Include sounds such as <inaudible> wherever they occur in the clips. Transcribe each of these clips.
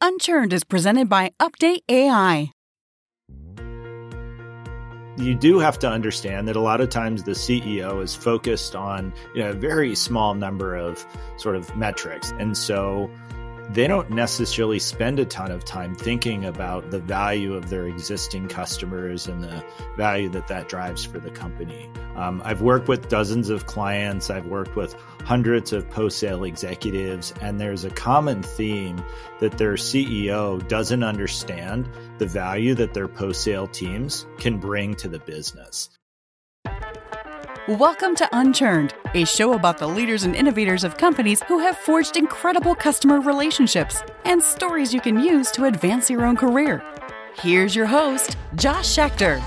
Unchurned is presented by Update AI. You do have to understand that a lot of times the CEO is focused on you know, a very small number of sort of metrics. And so they don't necessarily spend a ton of time thinking about the value of their existing customers and the value that that drives for the company. Um, I've worked with dozens of clients, I've worked with hundreds of post sale executives, and there's a common theme that their CEO doesn't understand the value that their post sale teams can bring to the business. Welcome to Unchurned, a show about the leaders and innovators of companies who have forged incredible customer relationships and stories you can use to advance your own career. Here's your host, Josh Schachter.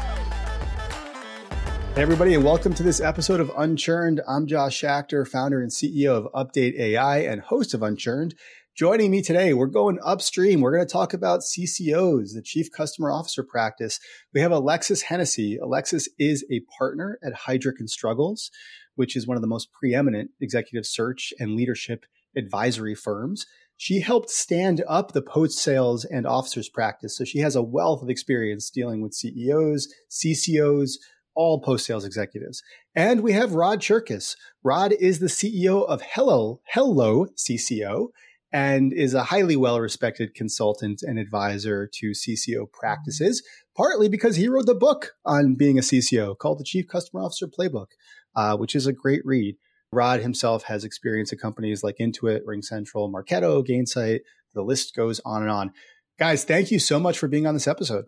Hey, everybody, and welcome to this episode of Unchurned. I'm Josh Schachter, founder and CEO of Update AI and host of Unchurned. Joining me today, we're going upstream. We're going to talk about CCOs, the Chief Customer Officer practice. We have Alexis Hennessy. Alexis is a partner at Heidrick and Struggles, which is one of the most preeminent executive search and leadership advisory firms. She helped stand up the post sales and officers practice. So she has a wealth of experience dealing with CEOs, CCOs, all post sales executives. And we have Rod Cherkas. Rod is the CEO of Hello, Hello CCO and is a highly well respected consultant and advisor to CCO practices, partly because he wrote the book on being a CCO called The Chief Customer Officer Playbook, uh, which is a great read. Rod himself has experience at companies like Intuit, RingCentral, Marketo, Gainsight. The list goes on and on. Guys, thank you so much for being on this episode.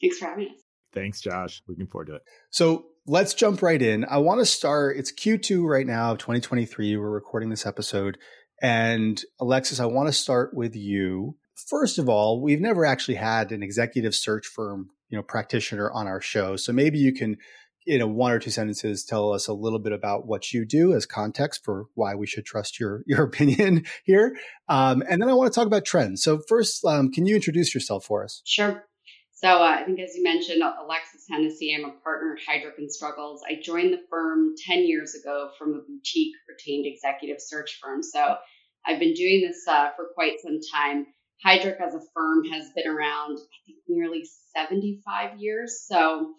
Thanks for having us. Thanks, Josh. Looking forward to it. So let's jump right in. I want to start. It's Q2 right now, of 2023. We're recording this episode. And Alexis, I want to start with you. First of all, we've never actually had an executive search firm, you know, practitioner on our show. So maybe you can, in a one or two sentences, tell us a little bit about what you do as context for why we should trust your <laughs> your opinion here. Um, and then I want to talk about trends. So first, um, can you introduce yourself for us? Sure. So uh, I think, as you mentioned, Alexis Hennessy, I'm a partner at Heidrick and Struggles. I joined the firm 10 years ago from a boutique retained executive search firm. So I've been doing this uh, for quite some time. Heidrick as a firm has been around, I think, nearly 75 years. So,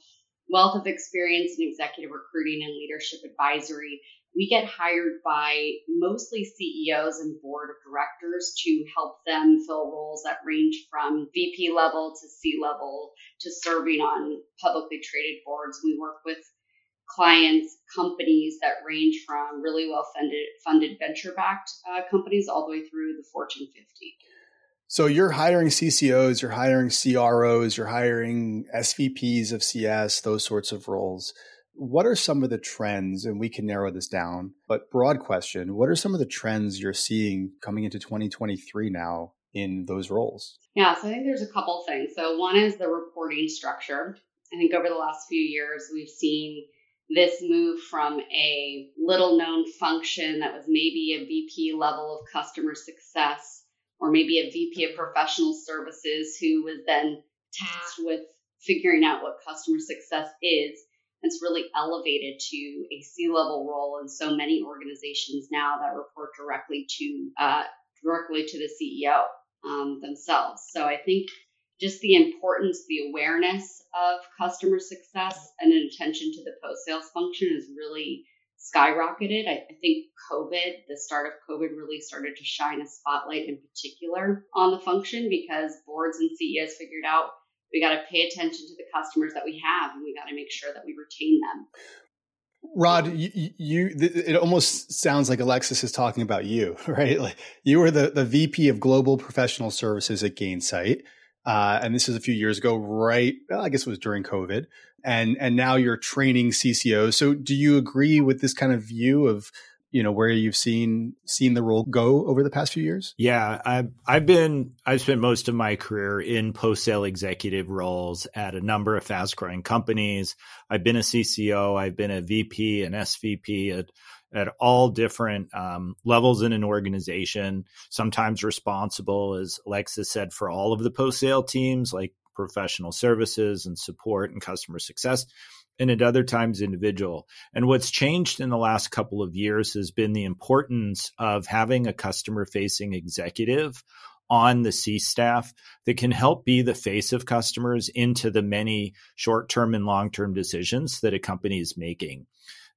wealth of experience in executive recruiting and leadership advisory. We get hired by mostly CEOs and board of directors to help them fill roles that range from VP level to C level to serving on publicly traded boards. We work with clients, companies that range from really well funded, funded venture backed uh, companies all the way through the Fortune 50. So you're hiring CCOs, you're hiring CROs, you're hiring SVPs of CS, those sorts of roles. What are some of the trends, and we can narrow this down, but broad question, what are some of the trends you're seeing coming into 2023 now in those roles? Yeah, so I think there's a couple things. So one is the reporting structure. I think over the last few years, we've seen this move from a little known function that was maybe a VP level of customer success or maybe a VP of professional services who was then tasked with figuring out what customer success is it's really elevated to a C-level role in so many organizations now that report directly to uh, directly to the CEO um, themselves. So I think just the importance, the awareness of customer success and an attention to the post sales function is really skyrocketed. I, I, think COVID, the start of COVID, really started to shine a spotlight in particular on the function because boards and CEOs figured out we got to pay attention to the customers that we have and we got to make sure that we retain them Rod, you, you, it almost sounds like Alexis is talking about you, <laughs> right? Like you were the, the VP of Global Professional Services at Gainsight. Uh, and this is a few years ago, right? Well, I guess it was during COVID. And, and now you're training CCOs. So do you agree with this kind of view of you know where you've seen seen the role go over the past few years? Yeah i've i've been i've spent most of my career in post sale executive roles at a number of fast growing companies. I've been a cco i've been a vp and svp at at all different um, levels in an organization. Sometimes responsible as alexis said for all of the post sale teams like professional services and support and customer success and at other times individual. And what's changed in the last couple of years has been the importance of having a customer facing executive on the C staff that can help be the face of customers into the many short term and long term decisions that a company is making.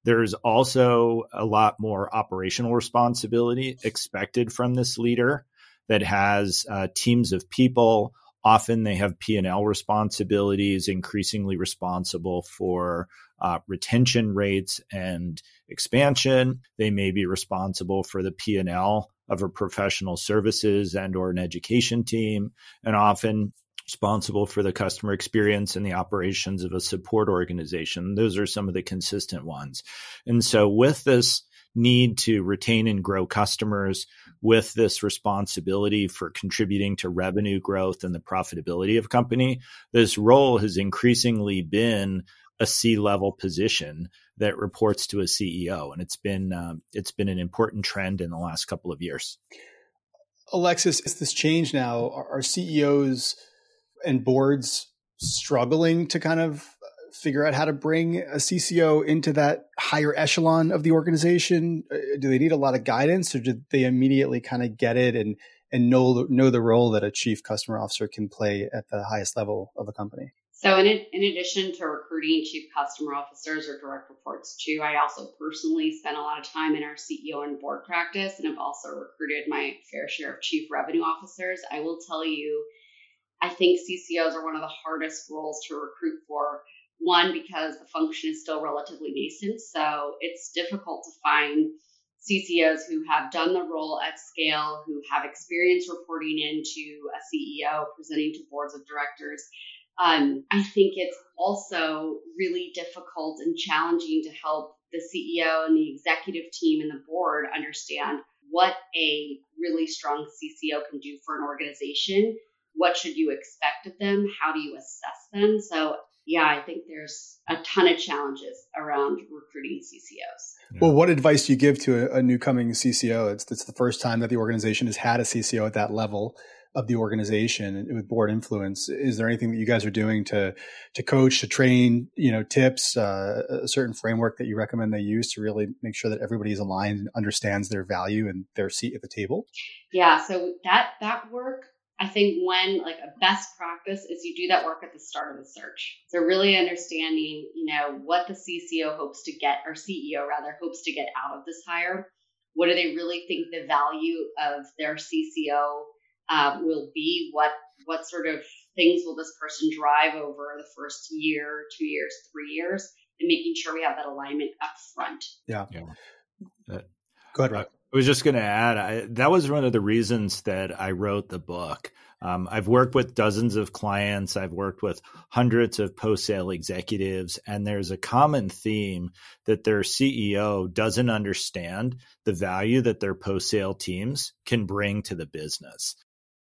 There's also a lot more operational responsibility expected from this leader that has uh, teams of people. Often they have P&L responsibilities, increasingly responsible for uh, retention rates and expansion. They may be responsible for the P&L of a professional services and or an education team, and often responsible for the customer experience and the operations of a support organization. Those are some of the consistent ones. And so with this need to retain and grow customers, with this responsibility for contributing to revenue growth and the profitability of company, this role has increasingly been a C level position that reports to a CEO, and it's been um, it's been an important trend in the last couple of years. Alexis, is this change now? Are CEOs and boards struggling to kind of figure out how to bring a CCO into that higher echelon of the organization? Uh, do they need a lot of guidance, or did they immediately kind of get it and and know know the role that a chief customer officer can play at the highest level of a company? So, in, in addition to recruiting chief customer officers or direct reports too, I also personally spent a lot of time in our CEO and board practice and have also recruited my fair share of chief revenue officers. I will tell you, I think CCOs are one of the hardest roles to recruit for. One, because the function is still relatively nascent, so it's difficult to find CCOs who have done the role at scale, who have experience reporting into a CEO, presenting to boards of directors um, I think it's also really difficult and challenging to help the CEO and the executive team and the board understand what a really strong CCO can do for an organization. What should you expect of them? How do you assess them? So, yeah, I think there's a ton of challenges around recruiting CCOs. Well, what advice do you give to a, a new coming CCO? It's, it's the first time that the organization has had a CCO at that level of the organization with board influence is there anything that you guys are doing to to coach to train you know tips uh, a certain framework that you recommend they use to really make sure that everybody's aligned and understands their value and their seat at the table yeah so that that work I think when like a best practice is you do that work at the start of the search. So really understanding, you know, what the CCO hopes to get or CEO rather hopes to get out of this hire. What do they really think the value of their CCO um, will be what what sort of things will this person drive over the first year, two years, three years, and making sure we have that alignment up front. Yeah. yeah. Uh, Go ahead, Rod. I was just going to add I, that was one of the reasons that I wrote the book. Um, I've worked with dozens of clients. I've worked with hundreds of post sale executives, and there's a common theme that their CEO doesn't understand the value that their post sale teams can bring to the business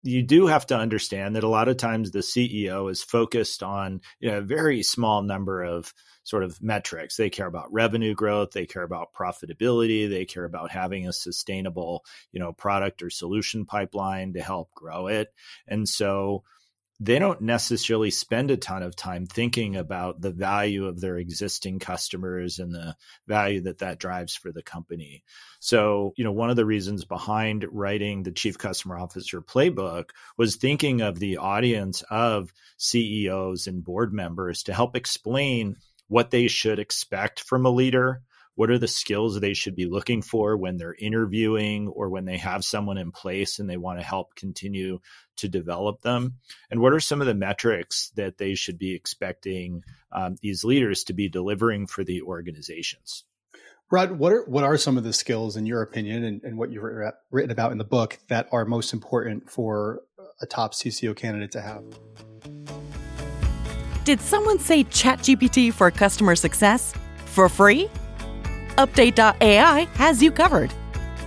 you do have to understand that a lot of times the CEO is focused on you know, a very small number of sort of metrics. They care about revenue growth, they care about profitability, they care about having a sustainable, you know, product or solution pipeline to help grow it. And so they don't necessarily spend a ton of time thinking about the value of their existing customers and the value that that drives for the company. So, you know, one of the reasons behind writing the chief customer officer playbook was thinking of the audience of CEOs and board members to help explain what they should expect from a leader what are the skills they should be looking for when they're interviewing or when they have someone in place and they want to help continue to develop them and what are some of the metrics that they should be expecting um, these leaders to be delivering for the organizations Rod, what are what are some of the skills, in your opinion, and, and what you've written about in the book that are most important for a top CCO candidate to have? Did someone say ChatGPT for customer success for free? Update.ai has you covered.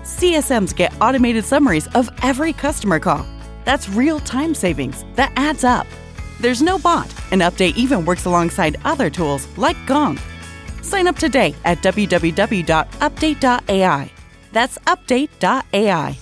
CSMs get automated summaries of every customer call. That's real time savings that adds up. There's no bot, and Update even works alongside other tools like Gong. Sign up today at www.update.ai. That's update.ai.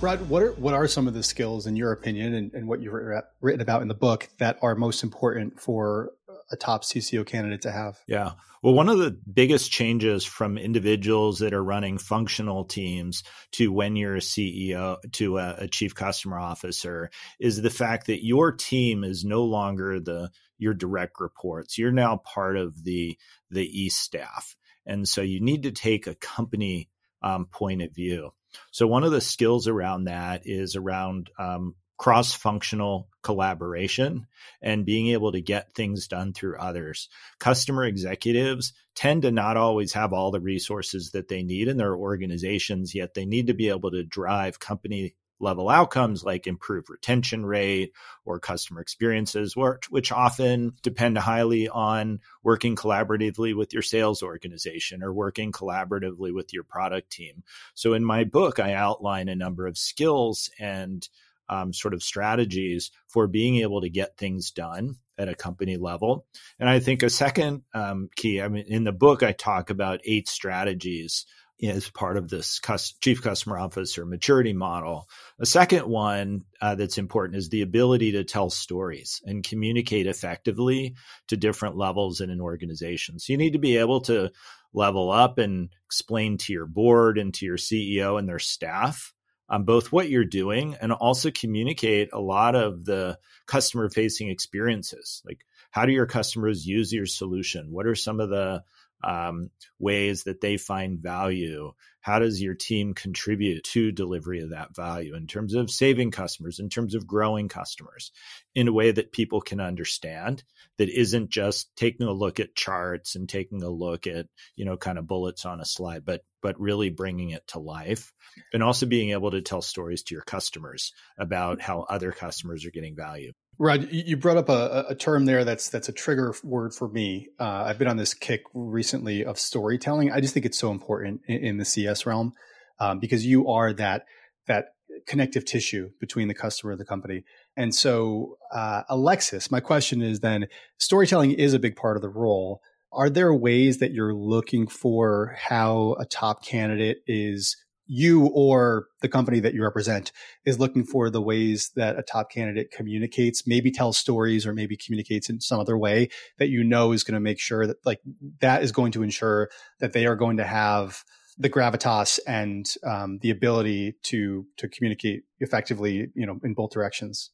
Rod, what are what are some of the skills, in your opinion, and, and what you've written about in the book that are most important for a top CCO candidate to have? Yeah. Well, one of the biggest changes from individuals that are running functional teams to when you're a CEO to a, a, chief customer officer is the fact that your team is no longer the your direct reports. You're now part of the the E staff, and so you need to take a company um, point of view. So one of the skills around that is around um, cross functional collaboration and being able to get things done through others. Customer executives tend to not always have all the resources that they need in their organizations, yet they need to be able to drive company level outcomes like improved retention rate or customer experiences, which often depend highly on working collaboratively with your sales organization or working collaboratively with your product team. So in my book, I outline a number of skills and um, sort of strategies for being able to get things done at a company level. And I think a second um, key, I mean, in the book, I talk about eight strategies as part of this chief customer officer maturity model. A second one uh, that's important is the ability to tell stories and communicate effectively to different levels in an organization. So you need to be able to level up and explain to your board and to your CEO and their staff on both what you're doing and also communicate a lot of the customer facing experiences. Like, how do your customers use your solution? What are some of the um, ways that they find value? How does your team contribute to delivery of that value in terms of saving customers, in terms of growing customers in a way that people can understand that isn't just taking a look at charts and taking a look at, you know, kind of bullets on a slide, but but really bringing it to life and also being able to tell stories to your customers about how other customers are getting value. Rod, you brought up a, a, term there that's that's a trigger word for me. Uh, I've been on this kick recently of storytelling. I just think it's so important in, in the CS realm um, because you are that that connective tissue between the customer and the company. And so, uh, Alexis, my question is then: storytelling is a big part of the role. Are there ways that you're looking for how a top candidate is you or the company that you represent is looking for the ways that a top candidate communicates, maybe tells stories or maybe communicates in some other way that you know is going to make sure that like that is going to ensure that they are going to have the gravitas and um, the ability to to communicate effectively, you know, in both directions.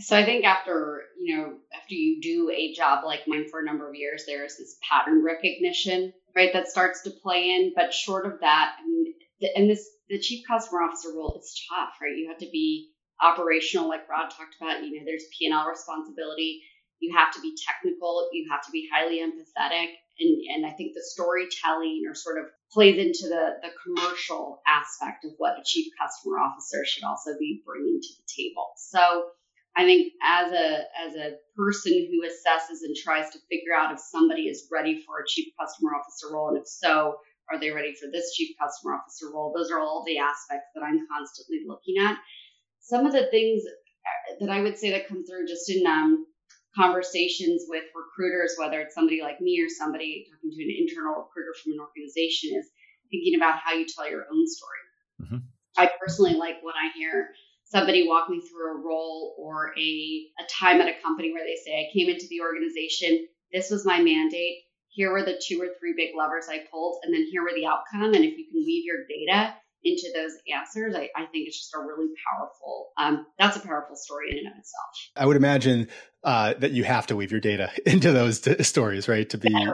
So I think after you know after you do a job like mine for a number of years, there's this pattern recognition, right, that starts to play in. But short of that, I mean, and this the chief customer officer role is tough, right? You have to be operational, like Rod talked about. You know, there's P and L responsibility. You have to be technical. You have to be highly empathetic, and and I think the storytelling or sort of plays into the the commercial aspect of what a chief customer officer should also be bringing to the table. So. I think as a as a person who assesses and tries to figure out if somebody is ready for a chief customer officer role, and if so, are they ready for this chief customer officer role? Those are all the aspects that I'm constantly looking at. Some of the things uh, that I would say that come through just in um, conversations with recruiters, whether it's somebody like me or somebody talking to an internal recruiter from an organization, is thinking about how you tell your own story. Mm-hmm. I personally like when I hear somebody walk me through a role or a, a time at a company where they say, I came into the organization, this was my mandate, here were the two or three big levers I pulled, and then here were the outcome. And if you can weave your data into those answers, I, I think it's just a really powerful. Um, that's a powerful story in and of itself. I would imagine uh, that you have to weave your data <laughs> into those t- stories, right? To be yeah,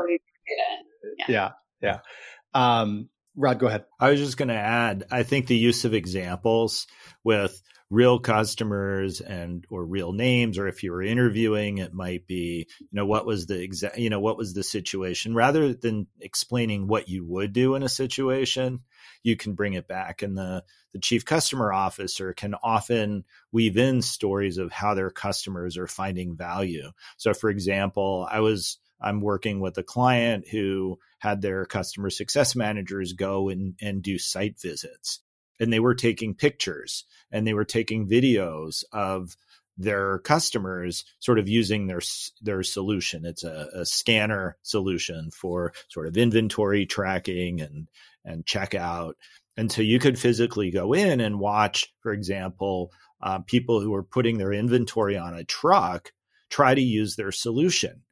yeah, yeah. yeah. Um, Rod, go ahead. I was just going to add. I think the use of examples with real customers and or real names or if you were interviewing it might be you know what was the exact you know what was the situation? Rather than explaining what you would do in a situation you can bring it back. And the the chief customer officer can often weave in stories of how their customers are finding value. So for example i was i'm working with a client who had their customer success managers go and, and do site visits and they were taking pictures and they were taking videos of their customers sort of using their their solution. It's a, a, scanner solution for sort of inventory tracking and and checkout. And so you could physically go in and watch, for example, uh, people who are putting their inventory on a truck try to use their solution.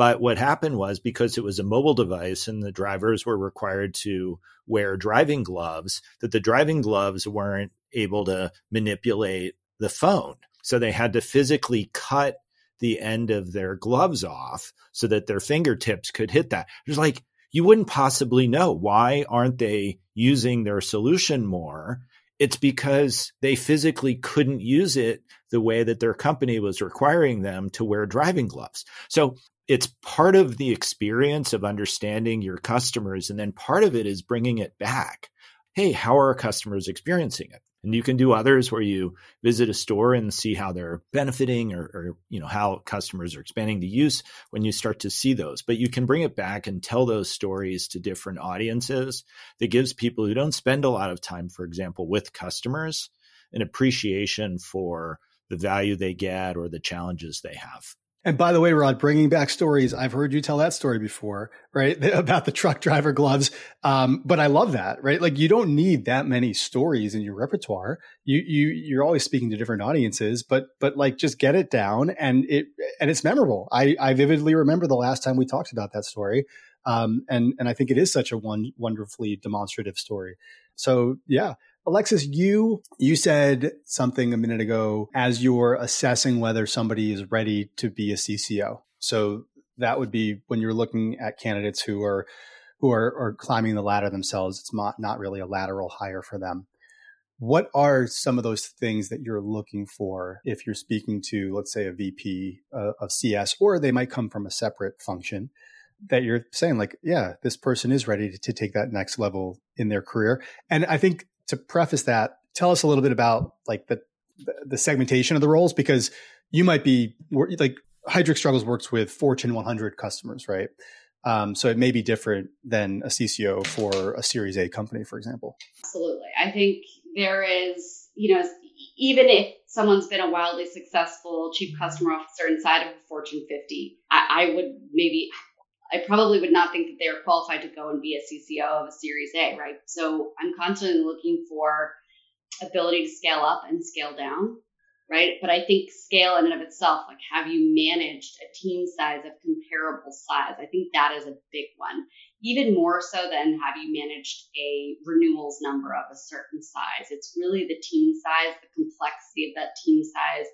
But what happened was because it was a mobile device and the drivers were required to wear driving gloves, that the driving gloves weren't able to manipulate the phone. So they had to physically cut the end of their gloves off so that their fingertips could hit that. It's like you wouldn't possibly know why aren't they using their solution more? It's because they physically couldn't use it the way that their company was requiring them to wear driving gloves. So it's part of the experience of understanding your customers. And then part of it is bringing it back. Hey, how are customers experiencing it? And you can do others where you visit a store and see how they're benefiting or, or, you know, how customers are expanding the use when you start to see those. But you can bring it back and tell those stories to different audiences that gives people who don't spend a lot of time, for example, with customers, an appreciation for the value they get or the challenges they have. And by the way, Rod, bringing back stories, I've heard you tell that story before, right? <laughs> About the truck driver gloves. Um, but I love that, right? Like you don't need that many stories in your repertoire. You, you, you're always speaking to different audiences, but, but like just get it down and it, and it's memorable. I, I vividly remember the last time we talked about that story. Um, and, and I think it is such a one, wonderfully demonstrative story. So yeah, Alexis, you you said something a minute ago as you're assessing whether somebody is ready to be a CCO. So that would be when you're looking at candidates who are who are, are climbing the ladder themselves. It's not not really a lateral hire for them. What are some of those things that you're looking for if you're speaking to, let's say, a VP uh, of CS, or they might come from a separate function? that you're saying like yeah this person is ready to, to, take that next level in their career and i think to preface that, tell us a little bit about like the the segmentation of the roles because you might be like Heidrick Struggles works with Fortune 100 customers, right? Um, so it may be different than a CCO for a Series A company, for example. Absolutely, I think there is, you know, even if someone's been a wildly successful chief customer officer inside of a Fortune 50, I, I would maybe I probably would not think that they are qualified to go and be a CCO of a Series A, right? So I'm constantly looking for ability to scale up and scale down, right? But I think scale in and of itself, like have you managed a team size of comparable size? I think that is a big one. Even more so than have you managed a renewals number of a certain size. It's really the team size, the complexity of that team size,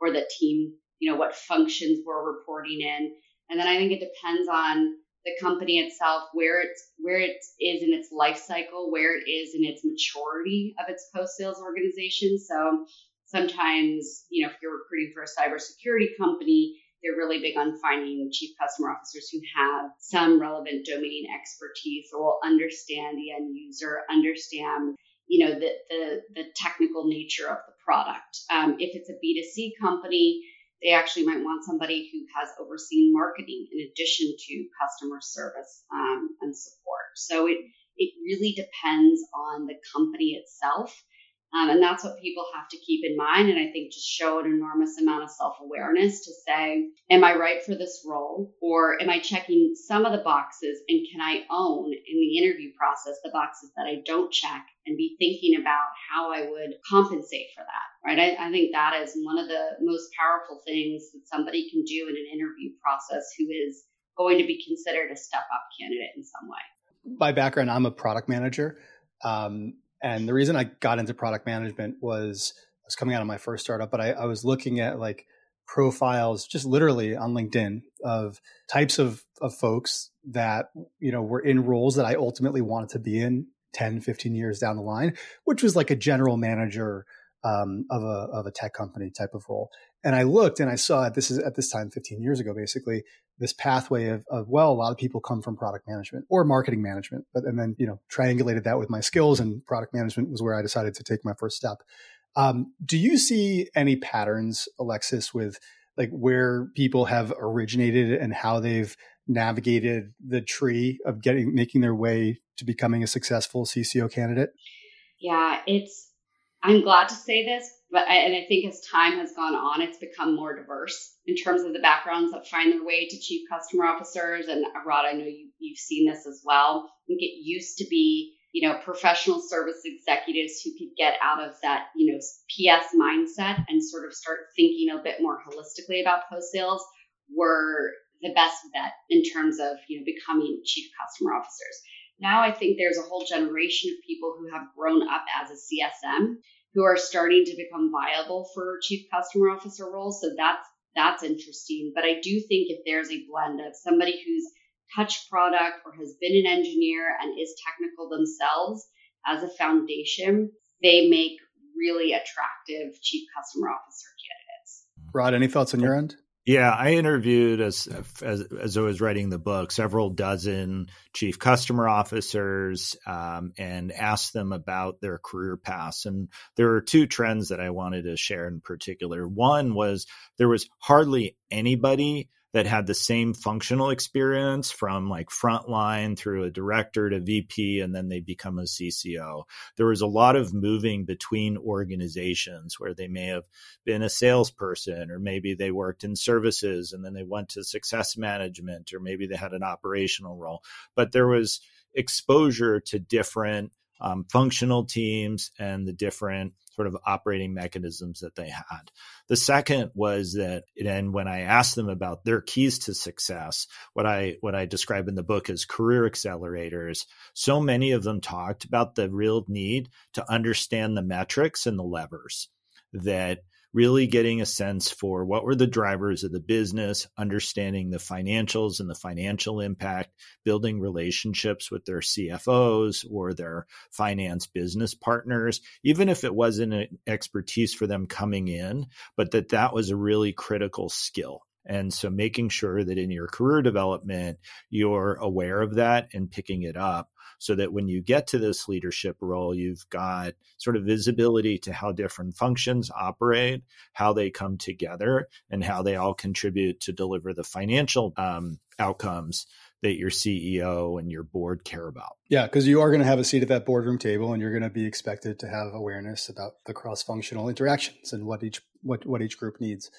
or the team, you know, what functions we're reporting in and then I think it depends on the company itself, where it's where it is in its life cycle, where it is in its maturity of its post sales organization. So sometimes, you know, if you're recruiting for a cybersecurity company, they're really big on finding chief customer officers who have some relevant domain expertise or will understand the end user, understand you know the the, the technical nature of the product. Um, if it's a B2C company, they actually might want somebody who has overseen marketing in addition to customer service um, and support. So it it really depends on the company itself. Um, and that's what people have to keep in mind. And I think just show an enormous amount of self awareness to say, am I right for this role? Or am I checking some of the boxes? And can I own in the interview process the boxes that I don't check and be thinking about how I would compensate for that? Right. I, I think that is one of the most powerful things that somebody can do in an interview process who is going to be considered a step up candidate in some way. By background, I'm a product manager. Um, and the reason I got into product management was I was coming out of my first startup, but I, I was looking at like profiles just literally on LinkedIn of types of, of folks that, you know, were in roles that I ultimately wanted to be in 10, 15 years down the line, which was like a general manager um, of a of a tech company type of role. And I looked and I saw this is at this time 15 years ago, basically this pathway of, of well, a lot of people come from product management or marketing management, but and then you know triangulated that with my skills and product management was where I decided to take my first step. Um, do you see any patterns, Alexis, with like where people have originated and how they've navigated the tree of getting making their way to becoming a successful CCO candidate? Yeah, it's I'm glad to say this, but I, and I think as time has gone on, it's become more diverse in terms of the backgrounds that find their way to chief customer officers. And Rod, I know you, you've seen this as well. I think it used to be, you know, professional service executives who could get out of that, you know, PS mindset and sort of start thinking a bit more holistically about post sales were the best bet in terms of, you know, becoming chief customer officers. Now I think there's a whole generation of people who have grown up as a CSM who are starting to become viable for chief customer officer roles. So that's that's interesting. But I do think if there's a blend of somebody who's touched product or has been an engineer and is technical themselves as a foundation, they make really attractive chief customer officer candidates. Rod, any thoughts on your end? Yeah, I interviewed as, as, as I was writing the book several dozen chief customer officers um, and asked them about their career paths. And there were two trends that I wanted to share in particular. One was there was hardly anybody that had the same functional experience from like frontline through a director to VP, and then they become a CCO. There was a lot of moving between organizations where they may have been a salesperson, or maybe they worked in services and then they went to success management, or maybe they had an operational role. But there was exposure to different um, functional teams and the different sort of operating mechanisms that they had. The second was that, and when I asked them about their keys to success, what I what I describe in the book as career accelerators, so many of them talked about the real need to understand the metrics and the levers that really getting a sense for what were the drivers of the business, understanding the financials and the financial impact, building relationships with their CFOs or their finance business partners, even if it wasn't an expertise for them coming in, but that that was a really critical skill. And so making sure that in your career development, you're aware of that and picking it up so that when you get to this leadership role, you've got sort of visibility to how different functions operate, how they come together, and how they all contribute to deliver the financial um, outcomes that your CEO and your board care about. Yeah, because you are going to have a seat at that boardroom table, and you're going to be expected to have awareness about the cross-functional interactions and what each what what each group needs.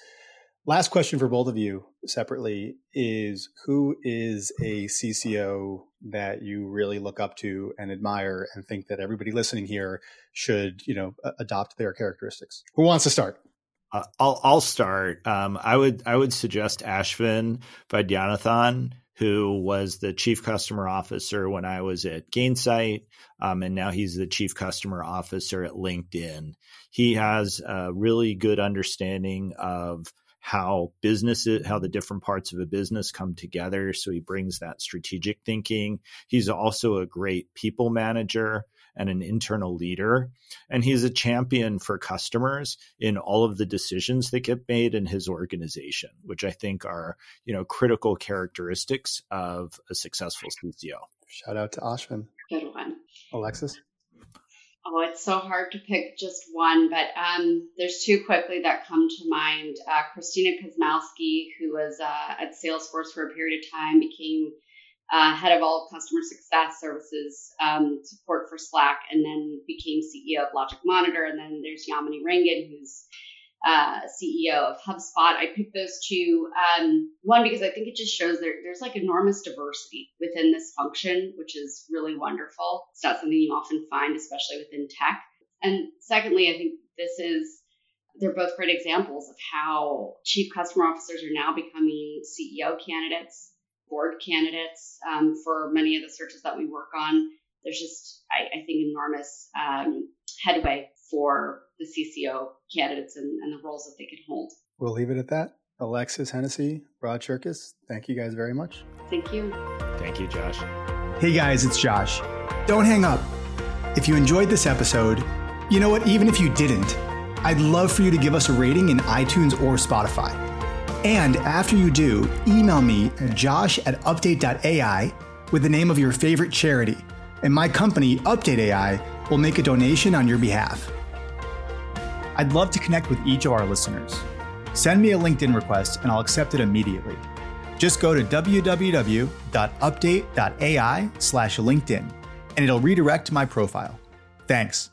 Last question for both of you separately is who is a CCO that you really look up to and admire and think that everybody listening here should, you know, adopt their characteristics? Who wants to start? Uh, I'll I'll start. Um, I would I would suggest Ashvin Vaidyanathan, who was the chief customer officer when I was at Gainsight, um, and now he's the chief customer officer at LinkedIn. He has a really good understanding of how businesses, how the different parts of a business come together. So he brings that strategic thinking. He's also a great people manager and an internal leader. And he's a champion for customers in all of the decisions that get made in his organization, which I think are, you know, critical characteristics of a successful CCO. Shout out to Ashvin Good one. Alexis? Oh, it's so hard to pick just one, but um, there's two quickly that come to mind. Uh, Christina Kosmowski, who was uh, at Salesforce for a period of time, became uh, head of all customer success services um, support for Slack, and then became CEO of Logic Monitor. And then there's Yamini Rangan, who's uh, CEO of HubSpot. I picked those two. Um, one because I think it just shows there, there's like enormous diversity within this function, which is really wonderful. It's not something you often find, especially within tech. And secondly, I think this is they're both great examples of how chief customer officers are now becoming CEO candidates, board candidates um, for many of the searches that we work on. There's just, I, I think, enormous um, headway for the CCO candidates and, and the roles that they can hold. We'll leave it at that. Alexis Hennessy, Rod Cherkas, thank you guys very much. Thank you. Thank you, Josh. Hey guys, it's Josh. Don't hang up. If you enjoyed this episode, you know what? Even if you didn't, I'd love for you to give us a rating in iTunes or Spotify. And after you do, email me at josh at update.ai with the name of your favorite charity, and my company, Update AI, will make a donation on your behalf. I'd love to connect with each of our listeners. Send me a LinkedIn request and I'll accept it immediately. Just go to www.update.ai slash LinkedIn and it'll redirect to my profile. Thanks.